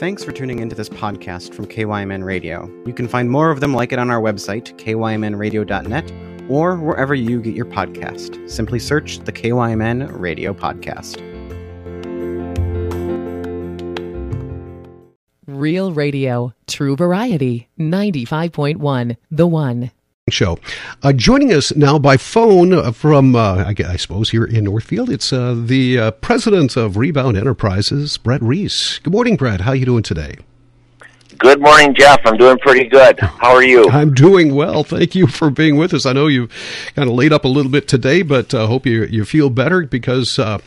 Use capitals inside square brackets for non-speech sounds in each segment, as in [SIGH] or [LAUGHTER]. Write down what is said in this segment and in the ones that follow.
Thanks for tuning into this podcast from KYMN Radio. You can find more of them like it on our website, kymnradio.net, or wherever you get your podcast. Simply search the KYMN Radio Podcast. Real Radio, True Variety, 95.1, The One. Show. Uh, joining us now by phone uh, from, uh, I, I, suppose, here in Northfield, it's uh, the uh, president of Rebound Enterprises, Brett Reese. Good morning, Brett. How are you doing today? Good morning, Jeff. I'm doing pretty good. How are you? I'm doing well. Thank you for being with us. I know you kind of laid up a little bit today, but I uh, hope you you feel better because uh,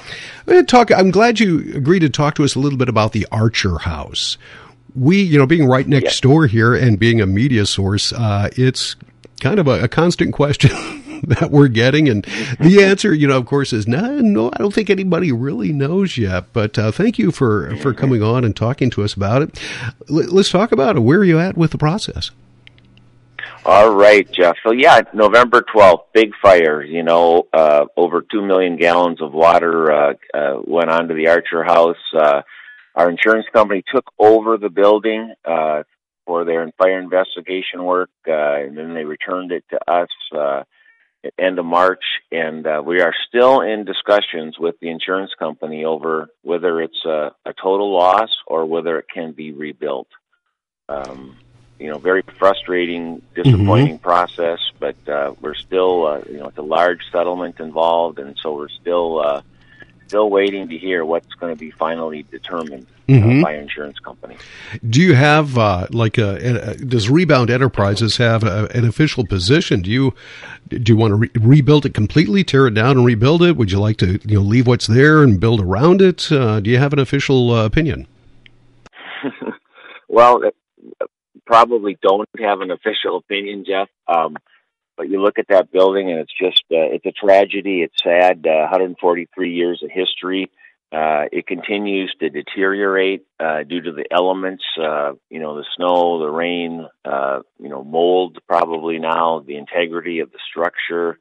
I'm talk. I'm glad you agreed to talk to us a little bit about the Archer House. We, you know, being right next yes. door here and being a media source, uh, it's kind of a, a constant question [LAUGHS] that we're getting. And the answer, you know, of course, is no, no, I don't think anybody really knows yet. But uh, thank you for, for coming on and talking to us about it. L- let's talk about it. Where are you at with the process? All right, Jeff. So yeah, November 12th, big fire, you know, uh, over 2 million gallons of water, uh, uh, went onto the Archer house. Uh, our insurance company took over the building, uh, for their fire investigation work, uh, and then they returned it to us uh, at end of March. And uh, we are still in discussions with the insurance company over whether it's a, a total loss or whether it can be rebuilt. Um, you know, very frustrating, disappointing mm-hmm. process, but uh, we're still, uh, you know, it's a large settlement involved, and so we're still uh, still waiting to hear what's going to be finally determined uh, mm-hmm. uh, by insurance company. Do you have uh, like a, a, does Rebound Enterprises have a, an official position? Do you do you want to re- rebuild it completely, tear it down and rebuild it? Would you like to you know leave what's there and build around it? Uh, do you have an official uh, opinion? [LAUGHS] well, probably don't have an official opinion, Jeff. Um, but you look at that building and it's just uh, it's a tragedy. It's sad. Uh, 143 years of history. Uh, it continues to deteriorate uh, due to the elements. Uh, you know, the snow, the rain. Uh, you know, mold probably now. The integrity of the structure.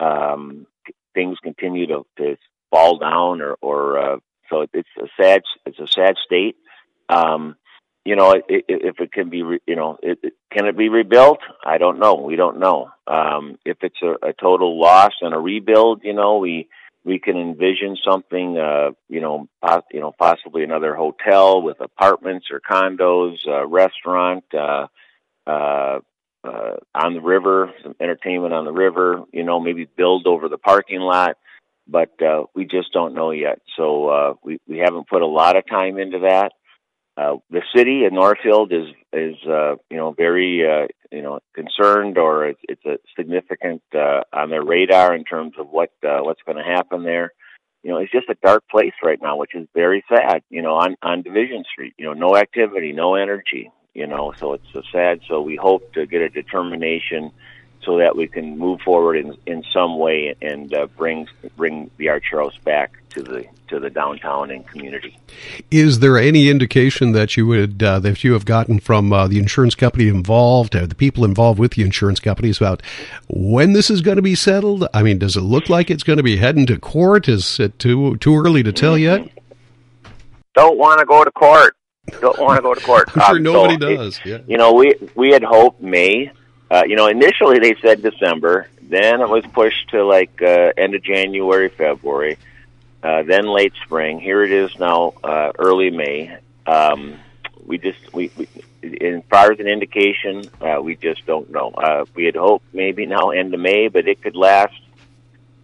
Um, things continue to, to fall down, or, or uh, so it's a sad. It's a sad state. Um, you know, if it can be, re, you know, it, can it be rebuilt? I don't know. We don't know. Um, if it's a, a total loss and a rebuild, you know, we we can envision something, uh, you know, pos- you know, possibly another hotel with apartments or condos, uh, restaurant, uh, uh, uh, on the river, some entertainment on the river. You know, maybe build over the parking lot, but uh, we just don't know yet. So uh, we we haven't put a lot of time into that. Uh, the city of Northfield is is uh, you know very uh, you know concerned, or it's, it's a significant uh, on their radar in terms of what uh, what's going to happen there. You know, it's just a dark place right now, which is very sad. You know, on on Division Street, you know, no activity, no energy. You know, so it's so sad. So we hope to get a determination so that we can move forward in in some way and uh, bring bring the Archer House back to the to the downtown and community. Is there any indication that you would uh, that you have gotten from uh, the insurance company involved, or the people involved with the insurance companies about when this is going to be settled? I mean, does it look like it's going to be heading to court? Is it too too early to tell yet? Don't want to go to court. Don't want to go to court. [LAUGHS] I'm sure um, nobody so does. It, yeah. You know, we we had hoped May uh, you know, initially they said December, then it was pushed to like uh, end of January, February, uh, then late spring. Here it is now, uh, early May. Um, we just we, we as far as an indication, uh, we just don't know. Uh, we had hoped maybe now end of May, but it could last,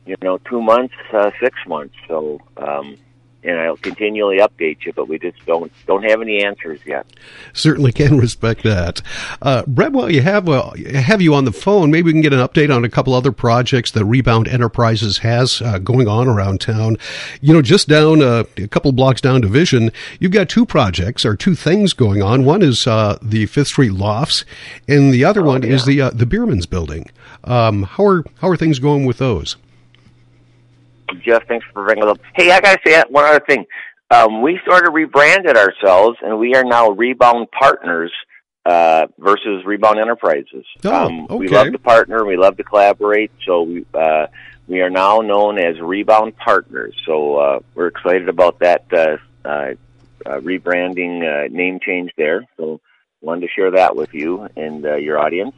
you know, two months, uh, six months. So um, and I'll continually update you, but we just don't don't have any answers yet. Certainly can [LAUGHS] respect that. Uh, Brett, while you have well, have you on the phone, maybe we can get an update on a couple other projects that Rebound Enterprises has uh, going on around town. You know, just down uh, a couple blocks down Division, you've got two projects or two things going on. One is uh, the Fifth Street Lofts, and the other oh, one yeah. is the uh, the Bierman's Building. Um, how are how are things going with those? Jeff, thanks for bringing it up. Hey, I gotta say one other thing. Um, we sort of rebranded ourselves, and we are now Rebound Partners uh, versus Rebound Enterprises. Oh, um, okay. We love to partner, we love to collaborate, so we uh, we are now known as Rebound Partners. So uh, we're excited about that uh, uh, uh, rebranding uh, name change there. So wanted to share that with you and uh, your audience.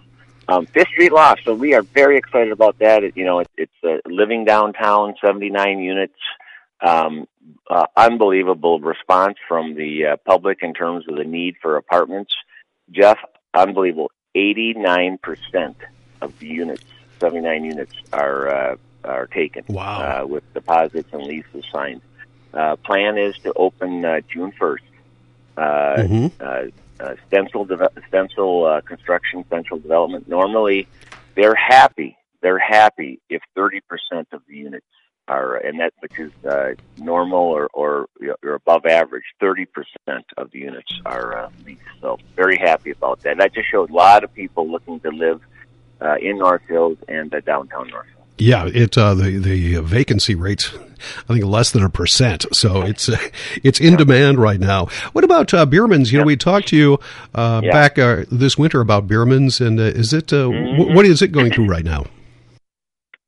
Um, Fifth Street Loft. So we are very excited about that. It, you know, it, it's uh, living downtown, 79 units. Um, uh, unbelievable response from the uh, public in terms of the need for apartments. Jeff, unbelievable. 89% of the units, 79 units, are uh, are taken. Wow. Uh, with deposits and leases signed. Uh, plan is to open uh, June 1st. Uh, Mhm. Uh, stencil deve- stencil uh, construction, central development. Normally, they're happy. They're happy if 30% of the units are, and that which is uh, normal or, or or above average. 30% of the units are uh, leased. So very happy about that. That just shows a lot of people looking to live uh, in Northfield and uh, downtown Northfield. Yeah, it uh, the the vacancy rate's I think less than a percent, so it's uh, [LAUGHS] it's in demand right now. What about uh, Bierman's? You know, we talked to you uh, Yeah. back uh, this winter about Bierman's, and uh, is it uh, wh- what is it going through right now? [LAUGHS]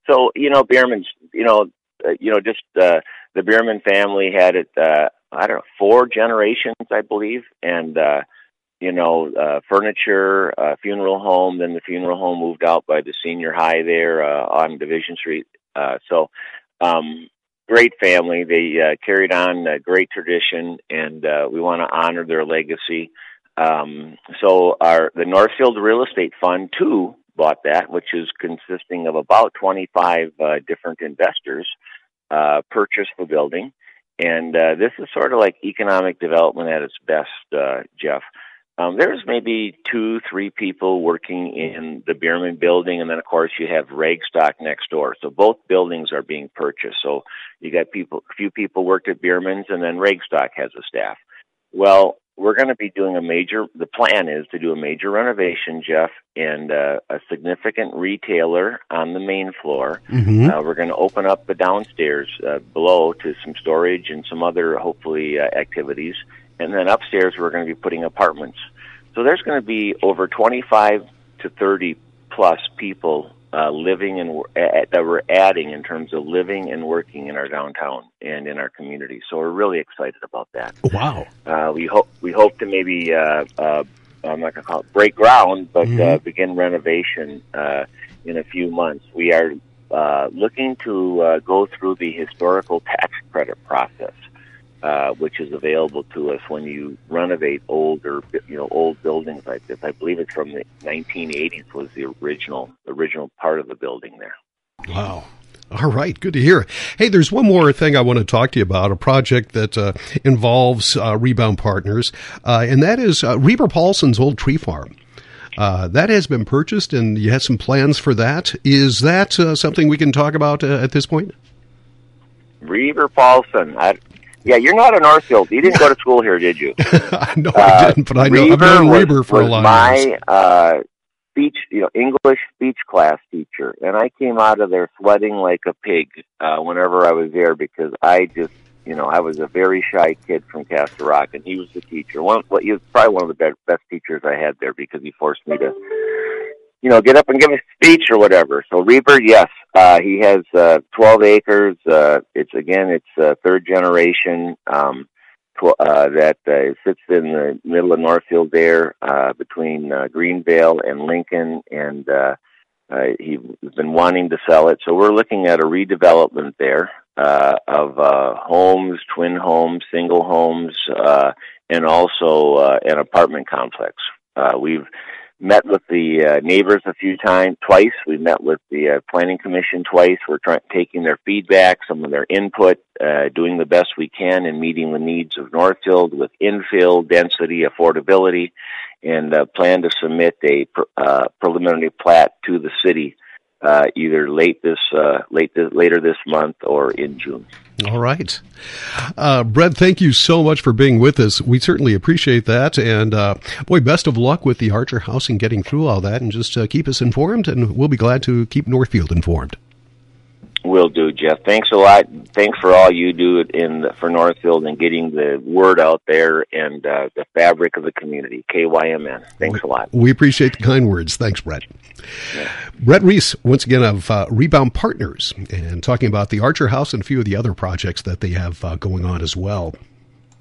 So you know, Bierman's. You know, uh, you know, just uh, the Bierman family had it. Uh, I don't know, four generations, I believe, and uh, you know, uh, furniture, uh, funeral home. Then the funeral home moved out by the senior high there uh, on Division Street. Uh, so, um, great family. They uh, carried on a great tradition, and uh, we want to honor their legacy. Um, so, our the Northfield Real Estate Fund too bought that, which is consisting of about 25 uh, different investors, uh, purchased the building. And uh, this is sort of like economic development at its best, uh, Jeff. Um, there's maybe two, three people working in the Bierman building, and then of course you have Ragstock next door. So both buildings are being purchased. So you got people, a few people worked at Bierman's, and then Ragstock has a staff. Well, we're going to be doing a major. The plan is to do a major renovation, Jeff, and uh, a significant retailer on the main floor. Mm-hmm. Uh, we're going to open up the downstairs uh, below to some storage and some other hopefully uh, activities, and then upstairs we're going to be putting apartments. So there's going to be over 25 to 30 plus people uh, living and a- that we're adding in terms of living and working in our downtown and in our community. So we're really excited about that. Wow. Uh, we hope we hope to maybe uh, uh, I'm not going to call it break ground, but uh, Mhm. begin renovation uh, in a few months. We are uh, looking to uh, go through the historical tax credit process, uh, which is available to us when you renovate older, you know, old buildings like this. I believe it's from the 1980s was the original original part of the building there. Wow. All right, good to hear. Hey, there's one more thing I want to talk to you about a project that uh, involves uh, Rebound Partners, uh, and that is uh, Reber Paulson's old tree farm. Uh, that has been purchased, and you have some plans for that. Is that uh, something we can talk about uh, at this point? Reber Paulson. I, yeah, you're not a Northfield. You didn't go to school here, did you? [LAUGHS] no, Uh, I didn't, but I know I've known Reber for a was lot my, uh, speech, you know, English speech class teacher, and I came out of there sweating like a pig uh, whenever I was there because I just, you know, I was a very shy kid from Castle Rock, and he was the teacher. One, what he was probably one of the best, best teachers I had there because he forced me to, you know, get up and give a speech or whatever. So Reber, yes, uh, he has uh, 12 acres. Uh, it's again, it's uh, third generation. Um, tw- uh, that uh, sits in the middle of Northfield there, uh, between uh, Greenvale and Lincoln, and uh, uh, he's been wanting to sell it. So we're looking at a redevelopment there uh, of uh, homes, twin homes, single homes, uh, and also uh, an apartment complex. Uh, we've met with the uh, neighbors a few times, twice. We met with the uh, planning commission twice. We're taking their feedback, some of their input, uh, doing the best we can in meeting the needs of Northfield with infill, density, affordability, and uh, plan to submit a pr- uh, preliminary plat to the city uh, either late this uh, late this, later this month or in June. All right. Uh, Brett, thank you so much for being with us. We certainly appreciate that. And uh, boy, best of luck with the Archer House and getting through all that. And just uh, keep us informed, and we'll be glad to keep Northfield informed. Will do, Jeff. Thanks a lot. Thanks for all you do in for Northfield and getting the word out there and uh, the fabric of the community. KYMN. Thanks a lot. We appreciate the kind words. Thanks, Brett. Brett Reese, once again, of uh, Rebound Partners, and talking about the Archer House and a few of the other projects that they have uh, going on as well.